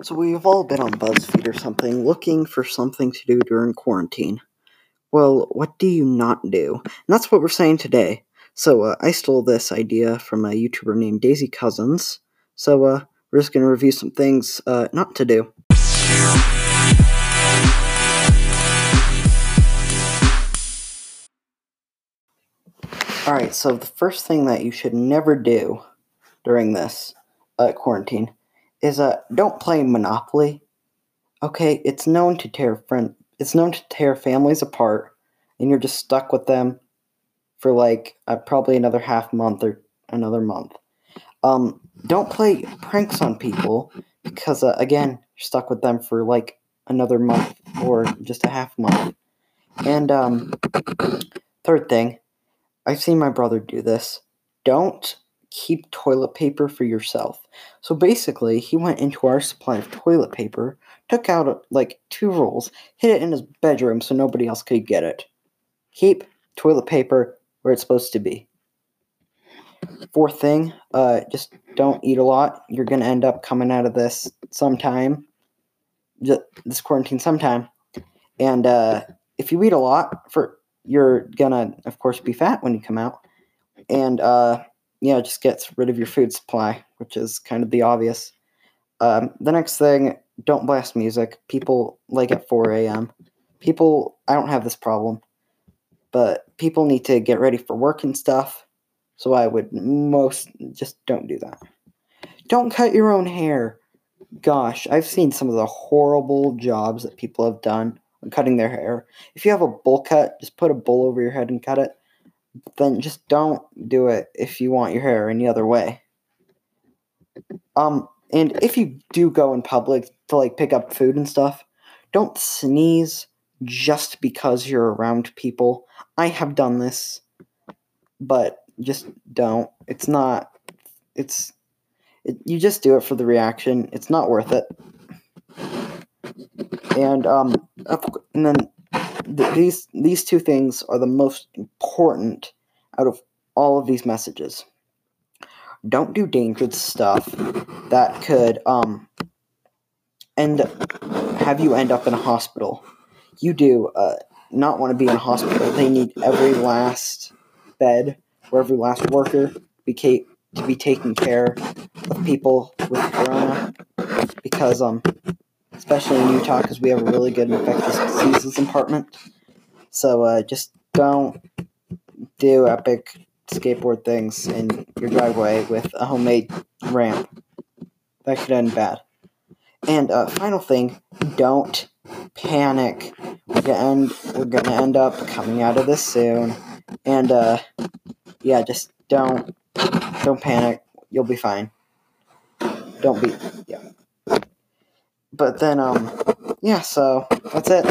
So we've all been on BuzzFeed or something looking for something to do during quarantine. Well, what do you not do? And that's what we're saying today. So uh, I stole this idea from a YouTuber named Daisy Cousins. So uh, we're just going to review some things uh, not to do. Alright, so the first thing that you should never do during this uh, quarantine is uh, don't play Monopoly. Okay, it's known to tear friend, it's known to tear families apart, and you're just stuck with them for like uh, probably another half month or another month. Um, don't play pranks on people because uh, again, you're stuck with them for like another month or just a half month. And um, third thing, I've seen my brother do this. Don't keep toilet paper for yourself. So basically, he went into our supply of toilet paper, took out uh, like two rolls, hid it in his bedroom so nobody else could get it. Keep toilet paper where it's supposed to be. Fourth thing, uh, just don't eat a lot. You're gonna end up coming out of this sometime, this quarantine sometime, and uh, if you eat a lot, for you're gonna, of course, be fat when you come out, and uh, yeah, just gets rid of your food supply, which is kind of the obvious. Um, the next thing, don't blast music. People like at 4 a.m. People, I don't have this problem, but people need to get ready for work and stuff. So I would most just don't do that. Don't cut your own hair. Gosh, I've seen some of the horrible jobs that people have done on cutting their hair. If you have a bowl cut, just put a bowl over your head and cut it then just don't do it if you want your hair any other way. Um, and if you do go in public to like pick up food and stuff, don't sneeze just because you're around people. I have done this, but just don't. It's not. It's. It, you just do it for the reaction. It's not worth it. And um, and then th- these these two things are the most important out of all of these messages. Don't do dangerous stuff that could um end have you end up in a hospital. You do uh, not want to be in a hospital. They need every last bed for every last worker be ca- to be taking care of people with corona because um especially in Utah, because we have a really good infectious diseases department. So uh, just don't do epic skateboard things in your driveway with a homemade ramp. That could end bad. And uh, final thing, don't panic. We're gonna end, we're gonna end up coming out of this soon. And uh, yeah, just don't don't panic. You'll be fine. Don't be yeah but then um yeah so that's it